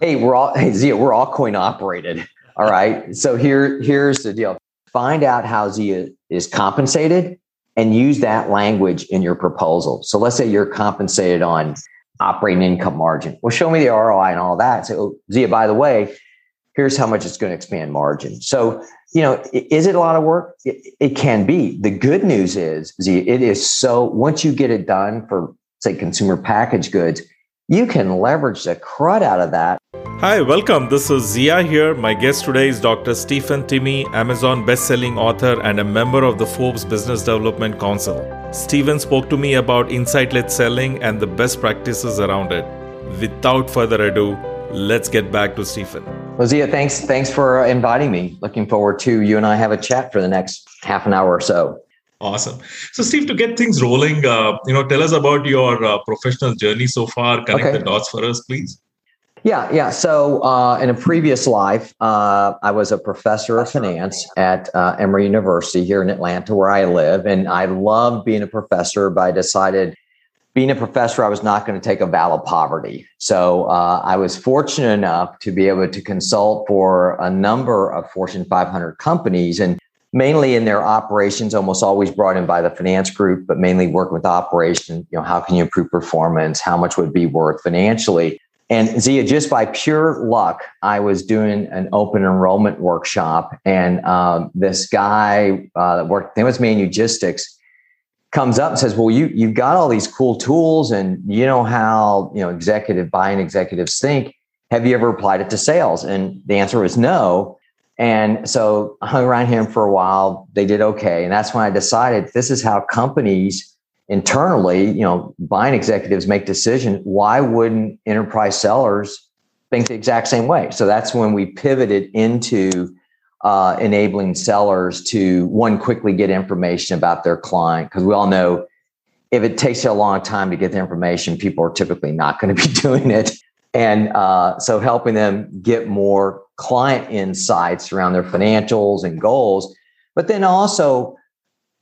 hey, we're all hey Zia, we're all coin operated. All right. So here, here's the deal. Find out how Zia is compensated and use that language in your proposal. So let's say you're compensated on operating income margin. Well, show me the ROI and all that. So, Zia, by the way, here's how much it's going to expand margin. So, you know, is it a lot of work? It, it can be. The good news is, Zia, it is so once you get it done for, say, consumer packaged goods, you can leverage the crud out of that. Hi, welcome. This is Zia here. My guest today is Dr. Stephen Timme, Amazon best-selling author and a member of the Forbes Business Development Council. Stephen spoke to me about insight-led selling and the best practices around it. Without further ado, let's get back to Stephen. Well, Zia, thanks, thanks for inviting me. Looking forward to you and I have a chat for the next half an hour or so. Awesome. So, Steve, to get things rolling, uh, you know, tell us about your uh, professional journey so far. Connect okay. the dots for us, please. Yeah, yeah. So, uh, in a previous life, uh, I was a professor of finance at uh, Emory University here in Atlanta, where I live, and I loved being a professor. But I decided, being a professor, I was not going to take a vow of poverty. So, uh, I was fortunate enough to be able to consult for a number of Fortune 500 companies, and mainly in their operations, almost always brought in by the finance group, but mainly working with operations. You know, how can you improve performance? How much would be worth financially? And Zia, just by pure luck, I was doing an open enrollment workshop, and um, this guy uh, that worked, it was Manugistics, comes up and says, "Well, you you've got all these cool tools, and you know how you know executive buying executives think. Have you ever applied it to sales?" And the answer was no. And so I hung around him for a while. They did okay. And that's when I decided this is how companies internally, you know, buying executives make decisions. Why wouldn't enterprise sellers think the exact same way? So that's when we pivoted into uh, enabling sellers to one quickly get information about their client because we all know if it takes a long time to get the information, people are typically not going to be doing it. And uh, so helping them get more client insights around their financials and goals, but then also,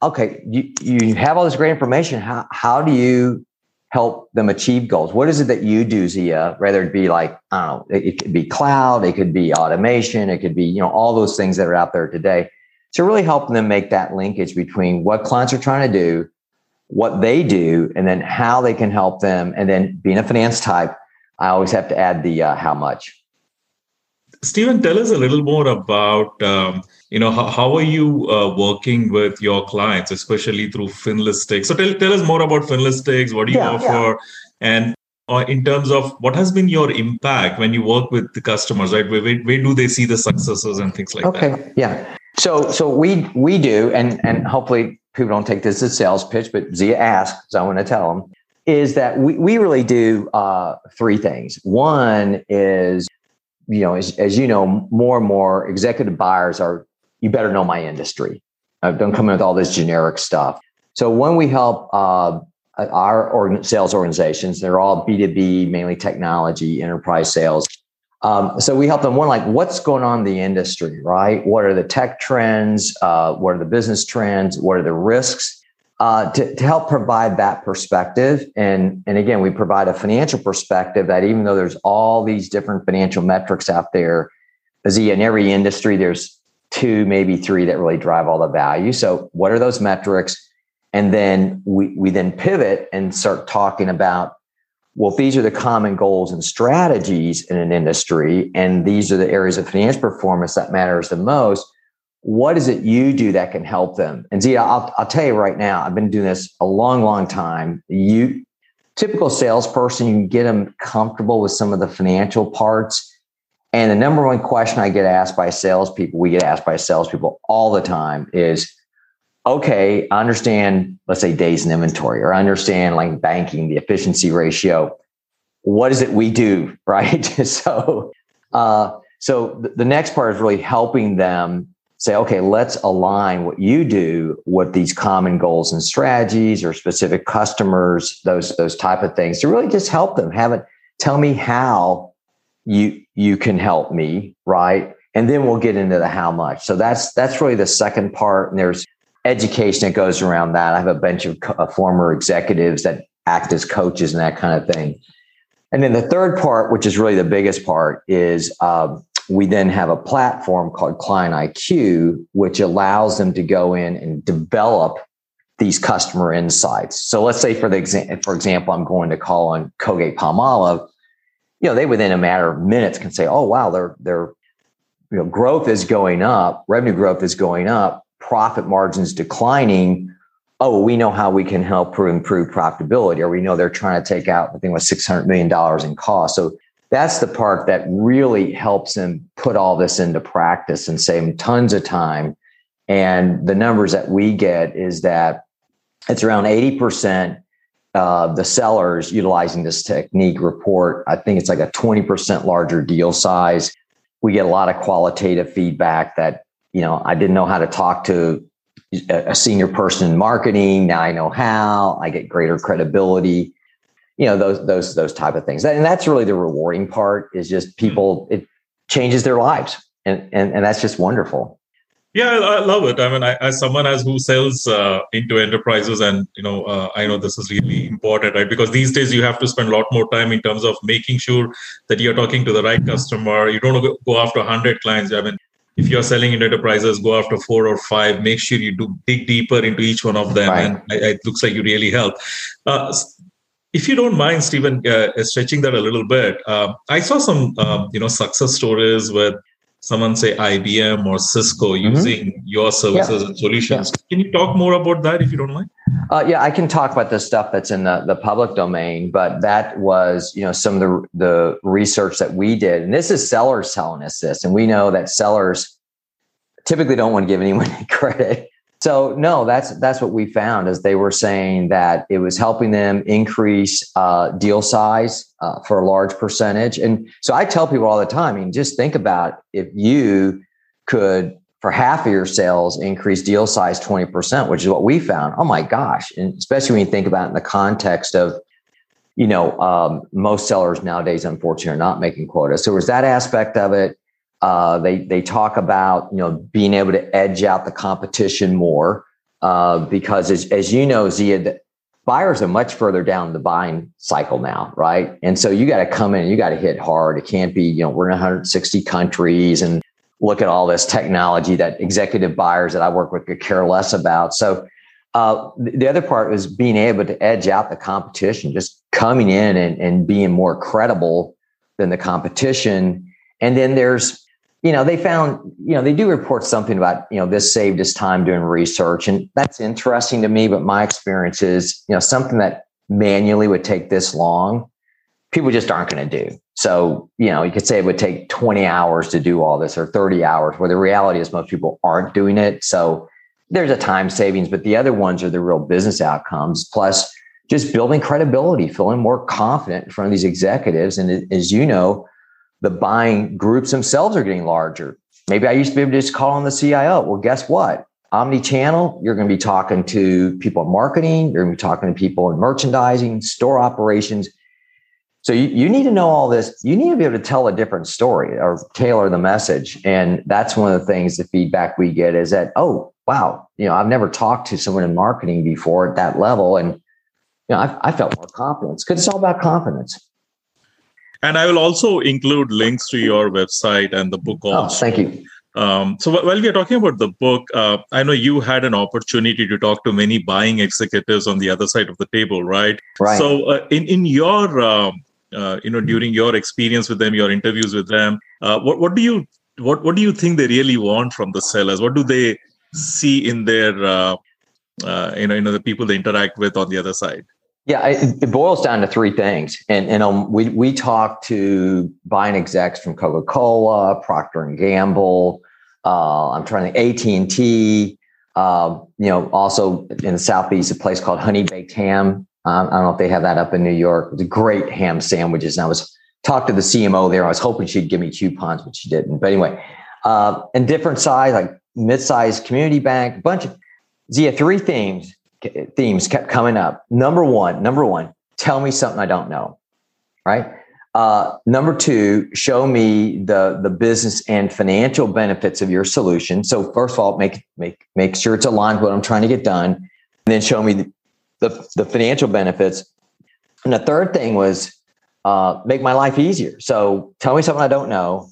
okay, you, you have all this great information. How, how do you help them achieve goals? What is it that you do, Zia? Rather it be like, I don't know, it, it could be cloud, it could be automation, it could be, you know, all those things that are out there today. So really helping them make that linkage between what clients are trying to do, what they do, and then how they can help them. And then being a finance type, I always have to add the uh, how much. Stephen, tell us a little more about um, you know how, how are you uh, working with your clients, especially through FinListics. So tell tell us more about FinListics. What do you yeah, offer, yeah. and uh, in terms of what has been your impact when you work with the customers, right? Where, where, where do they see the successes and things like okay, that? Okay, yeah. So so we we do, and and hopefully people don't take this as a sales pitch, but Zia asks, I want to tell them is that we, we really do uh, three things. One is, you know, as, as you know, more and more executive buyers are, you better know my industry. Uh, don't come in with all this generic stuff. So when we help uh, our sales organizations, they're all B2B, mainly technology, enterprise sales. Um, so we help them one, like what's going on in the industry, right? What are the tech trends? Uh, what are the business trends? What are the risks? uh, to, to help provide that perspective. And, and again, we provide a financial perspective that even though there's all these different financial metrics out there, as in every industry, there's two, maybe three that really drive all the value. So what are those metrics? And then we, we then pivot and start talking about, well, these are the common goals and strategies in an industry, and these are the areas of financial performance that matters the most, what is it you do that can help them? And Zia, I'll, I'll tell you right now, I've been doing this a long, long time. You typical salesperson, you can get them comfortable with some of the financial parts. And the number one question I get asked by salespeople, we get asked by salespeople all the time is, okay, I understand, let's say days in inventory, or I understand like banking, the efficiency ratio. What is it we do? Right. so, uh, so the next part is really helping them say, okay, let's align what you do with these common goals and strategies or specific customers, those those type of things to really just help them. Have it tell me how you you can help me, right? And then we'll get into the how much. So that's that's really the second part. And there's education that goes around that. I have a bunch of co- uh, former executives that act as coaches and that kind of thing. And then the third part, which is really the biggest part, is uh, we then have a platform called Client IQ, which allows them to go in and develop these customer insights. So let's say for the example, for example, I'm going to call on Colgate Palmolive. You know, they within a matter of minutes can say, "Oh, wow, their their you know growth is going up, revenue growth is going up, profit margins declining." Oh, we know how we can help improve profitability, or we know they're trying to take out, I think, was six hundred million dollars in cost. So that's the part that really helps them put all this into practice and save them tons of time. And the numbers that we get is that it's around 80% of the sellers utilizing this technique report. I think it's like a 20% larger deal size. We get a lot of qualitative feedback that, you know, I didn't know how to talk to a senior person in marketing. Now I know how. I get greater credibility you know those those those type of things and that's really the rewarding part is just mm-hmm. people it changes their lives and and, and that's just wonderful yeah i love it i mean I, as someone as who sells uh, into enterprises and you know uh, i know this is really important right because these days you have to spend a lot more time in terms of making sure that you're talking to the right customer you don't go after 100 clients i mean if you're selling into enterprises, go after four or five. Make sure you do dig deeper into each one of them, right. and it looks like you really help. Uh, if you don't mind, Stephen, uh, stretching that a little bit, uh, I saw some uh, you know success stories with someone say IBM or Cisco mm-hmm. using your services yeah. and solutions. Yeah. Can you talk more about that if you don't mind? Uh, yeah, I can talk about the stuff that's in the, the public domain, but that was you know some of the the research that we did, and this is sellers telling us this, and we know that sellers typically don't want to give anyone credit so no, that's that's what we found is they were saying that it was helping them increase uh, deal size uh, for a large percentage. And so I tell people all the time, I mean, just think about if you could for half of your sales increase deal size 20%, which is what we found. Oh my gosh. And especially when you think about it in the context of, you know, um, most sellers nowadays, unfortunately, are not making quotas. So there's that aspect of it. Uh, they they talk about you know being able to edge out the competition more uh, because as as you know, Zia, buyers are much further down the buying cycle now, right? And so you got to come in, and you got to hit hard. It can't be you know we're in 160 countries and look at all this technology that executive buyers that I work with could care less about. So. Uh, the other part is being able to edge out the competition, just coming in and, and being more credible than the competition. And then there's you know, they found, you know, they do report something about, you know, this saved us time doing research. And that's interesting to me. But my experience is, you know, something that manually would take this long, people just aren't going to do. So, you know, you could say it would take 20 hours to do all this or 30 hours, where the reality is most people aren't doing it. So there's a time savings, but the other ones are the real business outcomes. Plus, just building credibility, feeling more confident in front of these executives. And as you know, the buying groups themselves are getting larger. Maybe I used to be able to just call on the CIO. Well, guess what? Omni-channel, you're going to be talking to people in marketing, you're going to be talking to people in merchandising, store operations. So you, you need to know all this. You need to be able to tell a different story or tailor the message. And that's one of the things, the feedback we get is that, oh, wow, you know, I've never talked to someone in marketing before at that level. And, you know, I, I felt more confidence because it's all about confidence. And I will also include links to your website and the book also. Oh, thank you. Um, so while we are talking about the book, uh, I know you had an opportunity to talk to many buying executives on the other side of the table, right? Right. So uh, in in your um, uh, you know during your experience with them, your interviews with them, uh, what what do you what what do you think they really want from the sellers? What do they see in their uh, uh, you know you know the people they interact with on the other side? Yeah, it, boils down to three things, and and um, we we talk to buying execs from Coca Cola, Procter and Gamble. Uh, I'm trying to AT and T. Uh, you know, also in the southeast, a place called Honey Baked Ham. Um, I don't know if they have that up in New York. It's great ham sandwiches. And I was talked to the CMO there. I was hoping she'd give me coupons, but she didn't. But anyway, uh, and different size, like mid-sized community bank, bunch of Zia three themes themes kept coming up. Number one, number one, tell me something I don't know. Right. Uh, number two, show me the the business and financial benefits of your solution. So first of all, make make make sure it's aligned with what I'm trying to get done, and then show me the the, the financial benefits. And the third thing was, uh, make my life easier. So tell me something I don't know,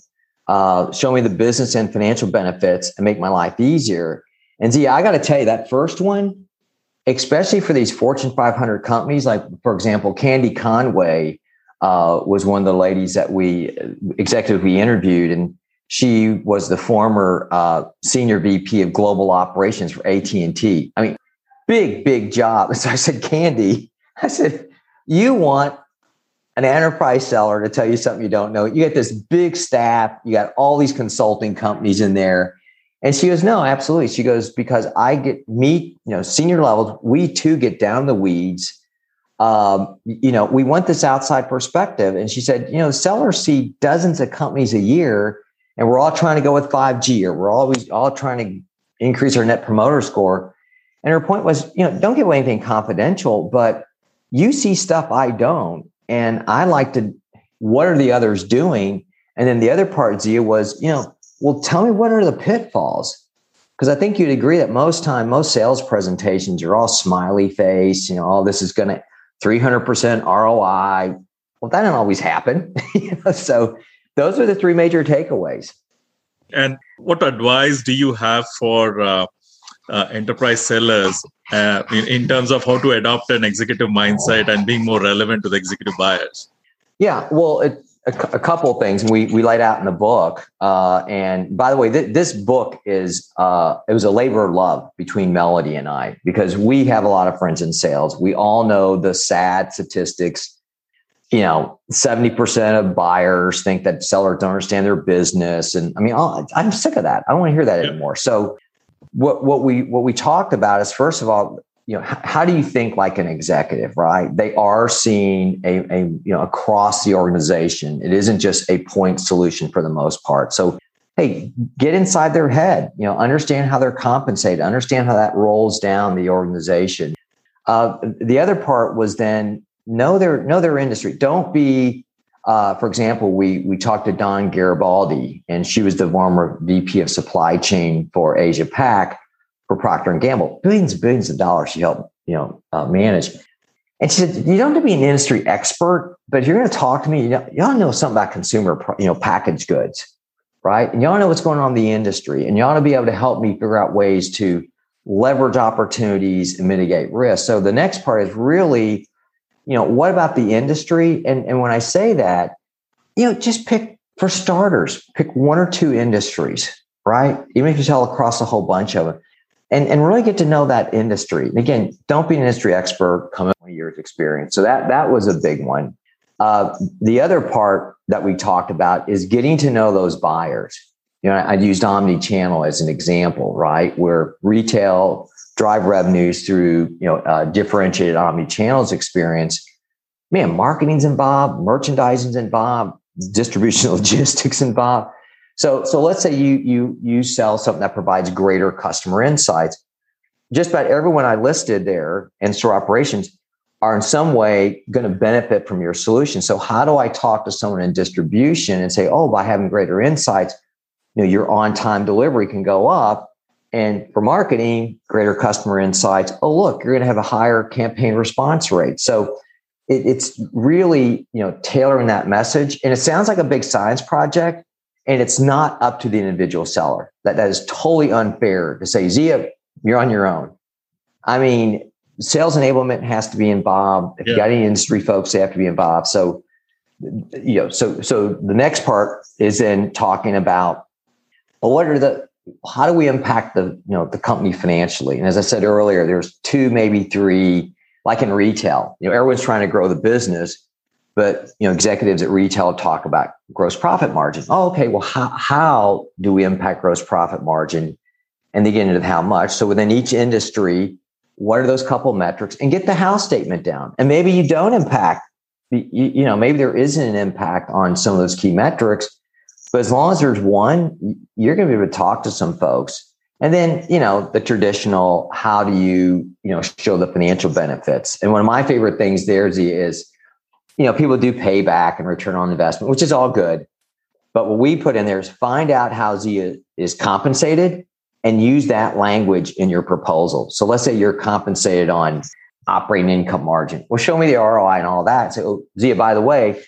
uh, show me the business and financial benefits, and make my life easier. And Z, I got to tell you that first one, especially for these Fortune 500 companies, like for example, Candy Conway uh, was one of the ladies that we executive we interviewed, and she was the former uh, senior VP of global operations for AT and T. I mean, big, big job. So I said, Candy, I said, you want an enterprise seller to tell you something you don't know. You got this big staff, you got all these consulting companies in there. And she goes, No, absolutely. She goes, Because I get meet, you know, senior levels, we too get down the weeds. Um, you know, we want this outside perspective. And she said, You know, sellers see dozens of companies a year, and we're all trying to go with 5G, or we're always all trying to increase our net promoter score. And her point was, you know, don't give away anything confidential, but you see stuff I don't. And I like to, what are the others doing? And then the other part, Zia, was, you know, well, tell me what are the pitfalls? Because I think you'd agree that most time, most sales presentations are all smiley face, you know, oh, this is going to 300% ROI. Well, that doesn't always happen. so those are the three major takeaways. And what advice do you have for uh, uh, enterprise sellers uh, in, in, terms of how to adopt an executive mindset and being more relevant to the executive buyers? Yeah, well, it, a, a couple of things we we laid out in the book. Uh, and by the way, th- this book is uh, it was a labor of love between Melody and I because we have a lot of friends in sales. We all know the sad statistics. You know, seventy percent of buyers think that sellers don't understand their business, and I mean, I'm sick of that. I don't want to hear that anymore. So what what we what we talked about is first of all you know how do you think like an executive right? They are seeing a, a you know across the organization it isn't just a point solution for the most part. So hey get inside their head you know understand how they're compensated understand how that rolls down the organization. Uh, the other part was then know their know their industry. Don't be uh, for example, we we talked to Dawn Garibaldi, and she was the former VP of supply chain for Asia Pac for Procter and Gamble. Billions and billions of dollars she helped you know uh, manage. And she said, "You don't have to be an industry expert, but if you're going to talk to me, you, know, to know something about consumer, you know, packaged goods, right? And y'all know what's going on in the industry, and ought to be able to help me figure out ways to leverage opportunities and mitigate risk." So the next part is really you know, what about the industry? And, and when I say that, you know, just pick for starters, pick one or two industries, right? Even if you sell across a whole bunch of them and, and really get to know that industry. And again, don't be an industry expert, come with years experience. So that, that was a big one. Uh, the other part that we talked about is getting to know those buyers. You know, I, I used omni-channel as an example, right? Where retail drive revenues through you know uh, differentiated omni channels experience man marketing's involved merchandising's involved distribution logistics involved so so let's say you you you sell something that provides greater customer insights just about everyone i listed there in store operations are in some way going to benefit from your solution so how do i talk to someone in distribution and say oh by having greater insights you know your on time delivery can go up and for marketing, greater customer insights. Oh, look, you're going to have a higher campaign response rate. So it, it's really, you know, tailoring that message. And it sounds like a big science project, and it's not up to the individual seller. That that is totally unfair to say, Zia, you're on your own. I mean, sales enablement has to be involved. If yeah. you got any industry folks, they have to be involved. So, you know, so so the next part is then talking about well, what are the how do we impact the you know the company financially? And as I said earlier, there's two, maybe three, like in retail. You know, everyone's trying to grow the business, but you know, executives at retail talk about gross profit margin. Oh, okay. Well, how how do we impact gross profit margin? And they get into how much. So within each industry, what are those couple metrics? And get the house statement down. And maybe you don't impact. You, you know, maybe there isn't an impact on some of those key metrics but as long as there's one, you're going to be able to talk to some folks. And then, you know, the traditional, how do you, you know, show the financial benefits? And one of my favorite things there is, you know, people do payback and return on investment, which is all good. But what we put in there is find out how Zia is compensated and use that language in your proposal. So let's say you're compensated on operating income margin. Well, show me the ROI and all that. So, oh, Zia, by the way,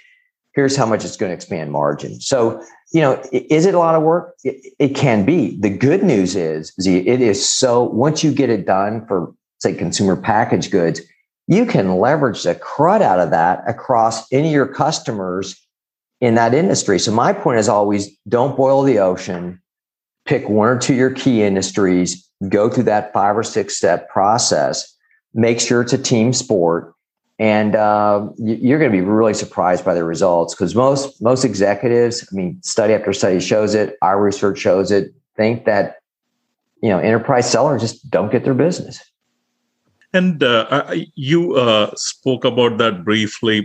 here's how much it's going to expand margin. So, you know, is it a lot of work? It, it can be. The good news is, Z, it is so once you get it done for say consumer packaged goods, you can leverage the crud out of that across any of your customers in that industry. So my point is always don't boil the ocean, pick one or two of your key industries, go through that five or six step process, make sure it's a team sport. And uh, you're going to be really surprised by the results because most most executives, I mean, study after study shows it. Our research shows it. Think that you know enterprise sellers just don't get their business. And uh, you uh, spoke about that briefly,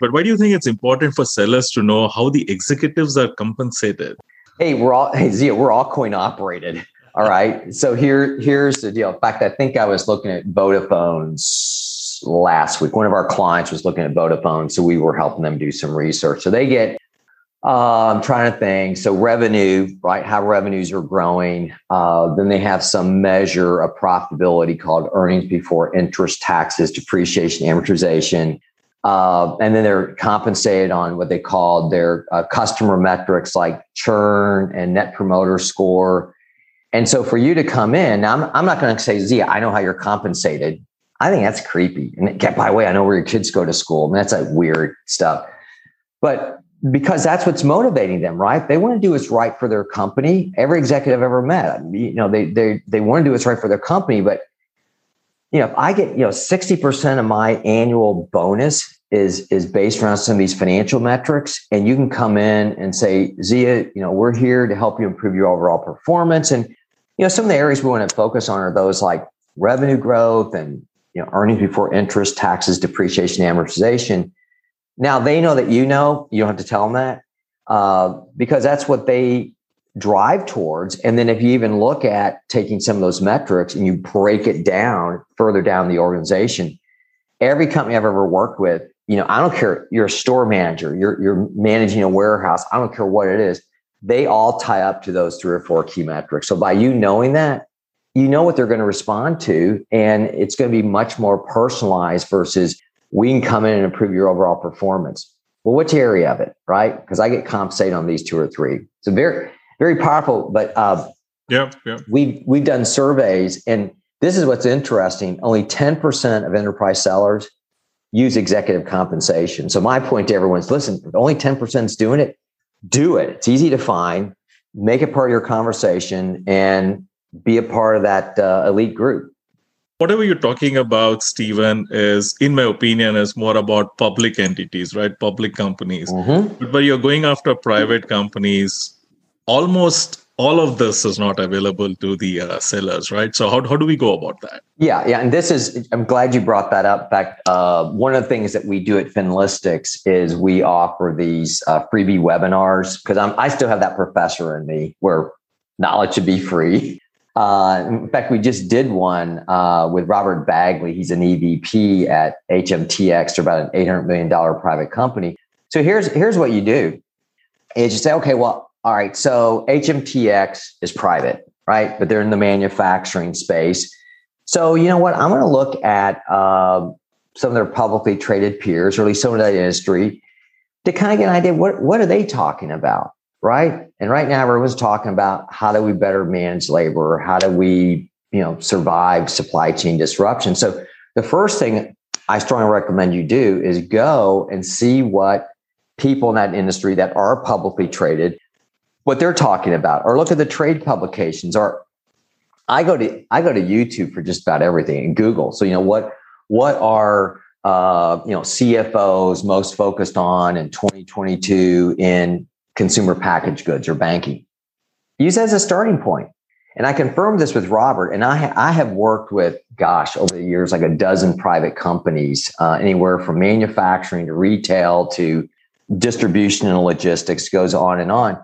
but why do you think it's important for sellers to know how the executives are compensated? Hey, we're all hey Zia, we're all coin operated. All right. So here, here's the deal. In fact, I think I was looking at Vodafone's last week. One of our clients was looking at Vodafone, so we were helping them do some research. So they get uh, I'm trying to think. So revenue, right? How revenues are growing. Uh, then they have some measure of profitability called earnings before interest, taxes, depreciation, amortization. Uh, and then they're compensated on what they call their uh, customer metrics like churn and net promoter score. And so for you to come in, I'm, I'm not going to say, Zia, I know how you're compensated. I think that's creepy. And by the way, I know where your kids go to school. I mean, that's like weird stuff. But because that's what's motivating them, right? They want to do what's right for their company. Every executive I've ever met, you know, they they they want to do what's right for their company. But you know, if I get you know sixty percent of my annual bonus is is based around some of these financial metrics, and you can come in and say, Zia, you know, we're here to help you improve your overall performance, and you know, some of the areas we want to focus on are those like revenue growth and you know earnings before interest, taxes, depreciation, amortization now they know that you know, you don't have to tell them that uh, because that's what they drive towards. And then if you even look at taking some of those metrics and you break it down further down the organization, every company I've ever worked with, you know, I don't care, you're a store manager, you're, you're managing a warehouse, I don't care what it is, they all tie up to those three or four key metrics. So by you knowing that, you know what they're going to respond to, and it's going to be much more personalized versus we can come in and improve your overall performance. Well, which area of it, right? Because I get compensated on these two or three. So very, very powerful. But uh, yeah, yeah, we've we've done surveys, and this is what's interesting. Only ten percent of enterprise sellers use executive compensation. So my point to everyone is: listen, only ten percent is doing it. Do it. It's easy to find. Make it part of your conversation and be a part of that uh, elite group whatever you're talking about, Stephen, is, in my opinion, is more about public entities, right? Public companies. Mm-hmm. But when you're going after private companies, almost all of this is not available to the uh, sellers, right? So how, how do we go about that? Yeah, yeah, and this is I'm glad you brought that up. In fact, uh, one of the things that we do at FinListics is we offer these uh, freebie webinars because I'm I still have that professor in me where knowledge should be free. Uh, in fact, we just did one uh, with Robert Bagley. He's an EVP at HMTX, they're about an $800 million private company. So here's, here's what you do is you say, okay, well, all right, so HMTX is private, right? But they're in the manufacturing space. So you know what? I'm going to look at uh, some of their publicly traded peers, or at least some of that industry, to kind of get an idea what what are they talking about? Right? And right now, everyone's talking about how do we better manage labor? How do we, you know, survive supply chain disruption? So the first thing I strongly recommend you do is go and see what people in that industry that are publicly traded, what they're talking about, or look at the trade publications. Or I go to I go to YouTube for just about everything and Google. So you know what what are uh, you know CFOs most focused on in 2022 in consumer packaged goods or banking. Use as a starting point. And I confirmed this with Robert, and I, ha- I have worked with, gosh, over the years, like a dozen private companies, uh, anywhere from manufacturing to retail to distribution and logistics, goes on and on.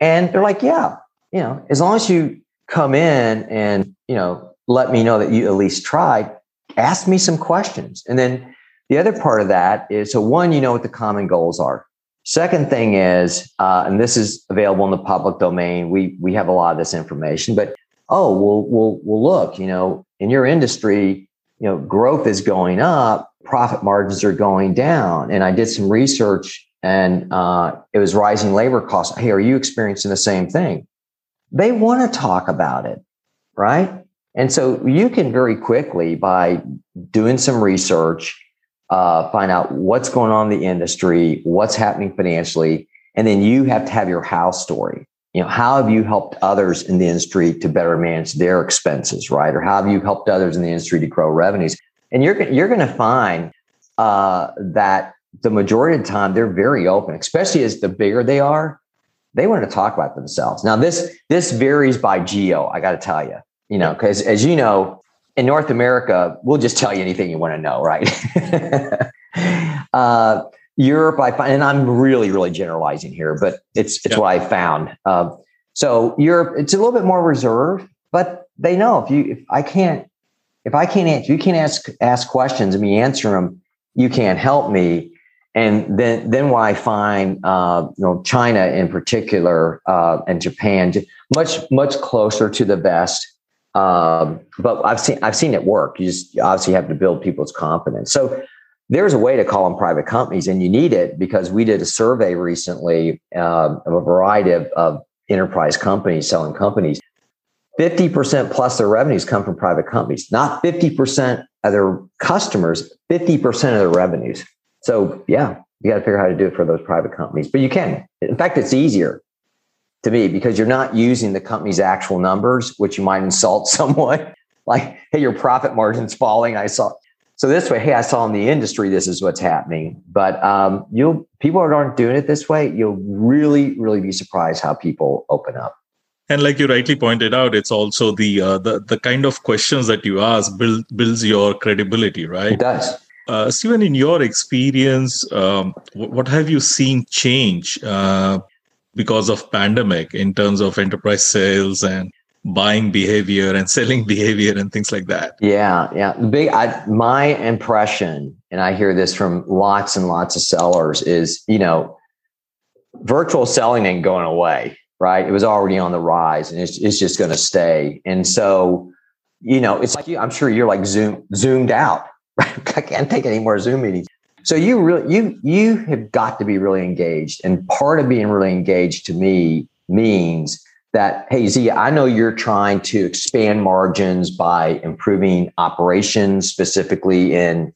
And they're like, yeah, you know, as long as you come in and, you know, let me know that you at least tried, ask me some questions. And then the other part of that is so one, you know what the common goals are. Second thing is, uh, and this is available in the public domain. We we have a lot of this information, but oh, well, well, well, look, you know, in your industry, you know, growth is going up, profit margins are going down, and I did some research and uh, it was rising labor costs. Hey, are you experiencing the same thing? They want to talk about it, right? And so you can very quickly, by doing some research, uh, find out what's going on in the industry, what's happening financially, and then you have to have your house story. You know, how have you helped others in the industry to better manage their expenses, right? Or how have you helped others in the industry to grow revenues? And you're you're going to find uh, that the majority of the time they're very open, especially as the bigger they are. They want to talk about themselves. Now this this varies by geo. I got to tell you, you know, because as you know, in North America, we'll just tell you anything you want to know, right? uh, Europe, I find, and I'm really, really generalizing here, but it's it's what I found. Uh, so Europe, it's a little bit more reserved, but they know if you if I can't if I can't answer, you can't ask ask questions and me answer them, you can't help me. And then then what I find, uh, you know, China in particular uh, and Japan, much much closer to the best. Um, but I've seen I've seen it work. You just you obviously have to build people's confidence. So there's a way to call them private companies, and you need it because we did a survey recently uh, of a variety of, of enterprise companies, selling companies. 50% plus their revenues come from private companies, not 50% of their customers, 50% of their revenues. So, yeah, you got to figure out how to do it for those private companies, but you can. In fact, it's easier to me because you're not using the company's actual numbers, which you might insult someone like, hey, your profit margin's falling. I saw so this way, hey, I saw in the industry this is what's happening. But um, you'll people that aren't doing it this way, you'll really, really be surprised how people open up. And like you rightly pointed out, it's also the uh, the the kind of questions that you ask build, builds your credibility, right? It does. Uh, Stephen, in your experience, um, what have you seen change uh, because of pandemic in terms of enterprise sales and buying behavior and selling behavior and things like that. Yeah, yeah. The big I, my impression, and I hear this from lots and lots of sellers, is you know, virtual selling ain't going away, right? It was already on the rise, and it's it's just going to stay. And so, you know, it's like you, I'm sure you're like zoom zoomed out. Right? I can't take any more Zoom meetings. So you really you you have got to be really engaged, and part of being really engaged to me means that, hey, Z, I know you're trying to expand margins by improving operations, specifically in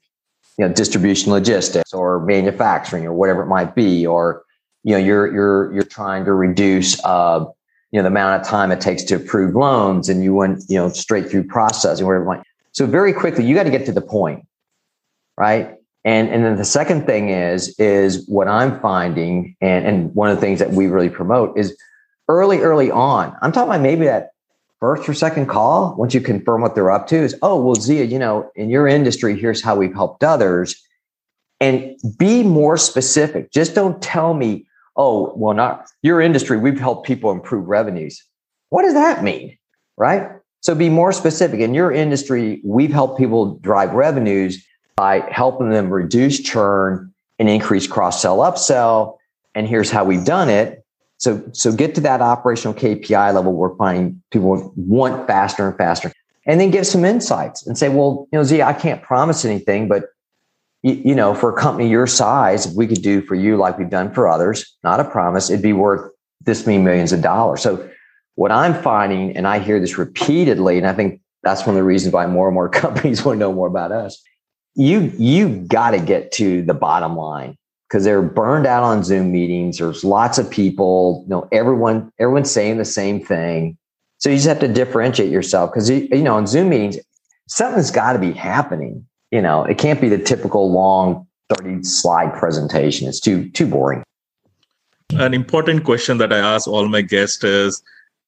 you know distribution logistics or manufacturing or whatever it might be, or you know you're you're you're trying to reduce uh, you know the amount of time it takes to approve loans, and you want you know straight through processing whatever it might. So very quickly, you got to get to the point, right? And and then the second thing is is what I'm finding, and and one of the things that we really promote is early, early on. I'm talking about maybe that first or second call, once you confirm what they're up to, is, oh, well, Zia, you know, in your industry, here's how we've helped others. And be more specific. Just don't tell me, oh, well, not your industry, we've helped people improve revenues. What does that mean? Right? So be more specific. In your industry, we've helped people drive revenues by helping them reduce churn and increase cross sell, upsell. And here's how we've done it. So, so get to that operational KPI level we're finding people want faster and faster, and then give some insights and say, well, you know, Z, I can't promise anything, but you, you know, for a company your size, if we could do for you like we've done for others, not a promise, it'd be worth this many millions of dollars. So, what I'm finding, and I hear this repeatedly, and I think that's one of the reasons why more and more companies want to know more about us. You you got to get to the bottom line because they're burned out on Zoom meetings. There's lots of people, you know, everyone, everyone's saying the same thing. So you just have to differentiate yourself because you, you know, in Zoom meetings, something's got to be happening. You know, it can't be the typical long 30 slide presentation. It's too too boring. An important question that I ask all my guests is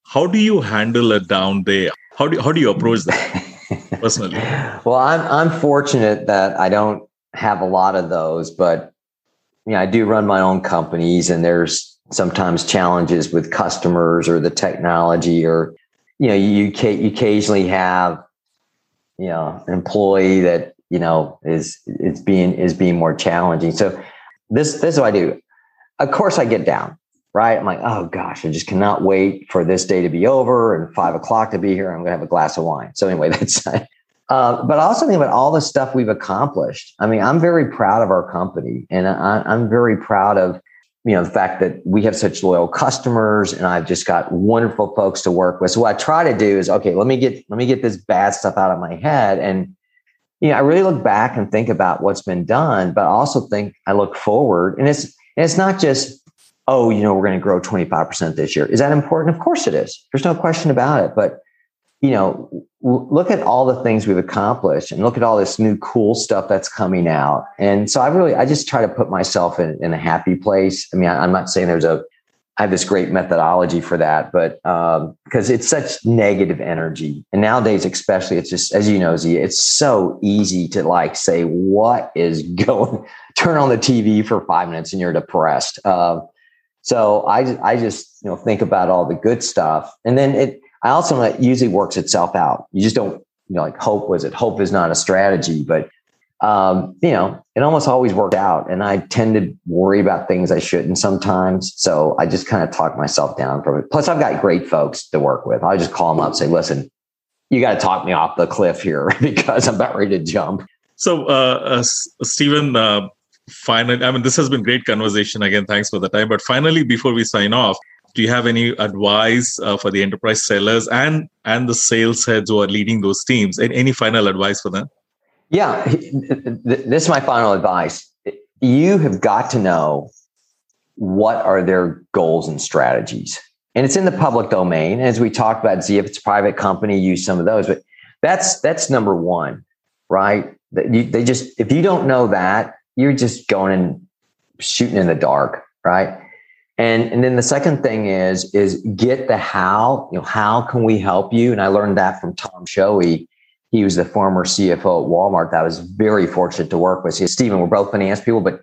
how do you handle a down day? How do how do you approach that personally? well, I'm I'm fortunate that I don't have a lot of those, but you know, I do run my own companies and there's sometimes challenges with customers or the technology or, you know, you, you occasionally have, you know, an employee that, you know, is, is being, is being more challenging. So this, this is what I do. Of course I get down, right? I'm like, oh gosh, I just cannot wait for this day to be over and five o'clock to be here. I'm going to have a glass of wine. So anyway, that's, uh, but I also think about all the stuff we've accomplished. I mean, I'm very proud of our company, and I, am very proud of you know the fact that we have such loyal customers and i've just got wonderful folks to work with so what i try to do is okay let me get let me get this bad stuff out of my head and you know i really look back and think about what's been done but i also think i look forward and it's and it's not just oh you know we're going to grow 25% this year is that important of course it is there's no question about it but you know look at all the things we've accomplished and look at all this new cool stuff that's coming out. And so I really, I just try to put myself in, in a happy place. I mean, I, am not saying there's a, I have this great methodology for that, but um, because it's such negative energy. And nowadays, especially, it's just, as you know, Z, it's so easy to like say, what is going, turn on the TV for five minutes and you're depressed. Uh, so I, I just, you know, think about all the good stuff. And then it, I also know it usually works itself out. You just don't, you know, like hope was it. Hope is not a strategy, but um, you know, it almost always worked out. And I tend to worry about things I shouldn't sometimes. So I just kind of talk myself down from it. Plus, I've got great folks to work with. I just call them up and say, listen, you got to talk me off the cliff here because I'm about ready to jump. So, uh, uh, Stephen, uh, finally, I mean, this has been great conversation again. Thanks for the time. But finally, before we sign off, do you have any advice uh, for the enterprise sellers and and the sales heads who are leading those teams? And any final advice for them? Yeah this is my final advice. You have got to know what are their goals and strategies. And it's in the public domain. As we talked about see if it's a private company use some of those. But that's that's number one right? They just if you don't know that you're just going and shooting in the dark right and, and then the second thing is, is get the how, you know, how can we help you? And I learned that from Tom Schoewe. He was the former CFO at Walmart that I was very fortunate to work with. So, Stephen, we're both finance people, but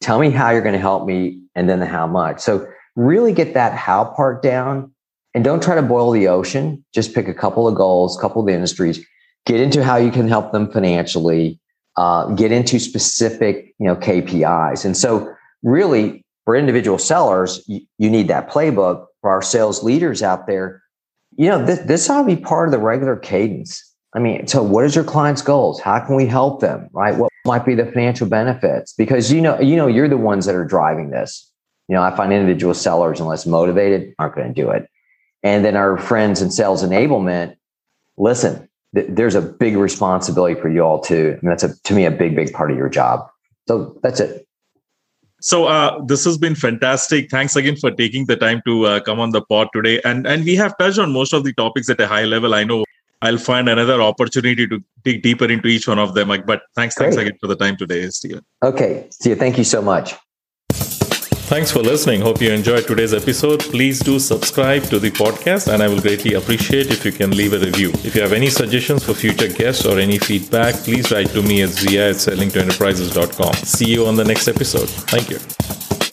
tell me how you're going to help me and then the how much. So really get that how part down and don't try to boil the ocean. Just pick a couple of goals, couple of industries, get into how you can help them financially, uh, get into specific, you know, KPIs. And so really for individual sellers, you, you need that playbook. For our sales leaders out there, you know, this, this ought to be part of the regular cadence. I mean, so what is your client's goals? How can we help them? Right? What might be the financial benefits? Because you know, you know, you're the ones that are driving this. You know, I find individual sellers, unless motivated, aren't going to do it. And then our friends in sales enablement, listen, th- there's a big responsibility for you all too. And that's a, to me a big, big part of your job. So that's it. So uh, this has been fantastic. Thanks again for taking the time to uh, come on the pod today. And and we have touched on most of the topics at a high level. I know I'll find another opportunity to dig deeper into each one of them. But thanks, Great. thanks again for the time today, Stephen. Okay, see you. Thank you so much. Thanks for listening. Hope you enjoyed today's episode. Please do subscribe to the podcast, and I will greatly appreciate if you can leave a review. If you have any suggestions for future guests or any feedback, please write to me at zia at sellingtoenterprises.com. See you on the next episode. Thank you.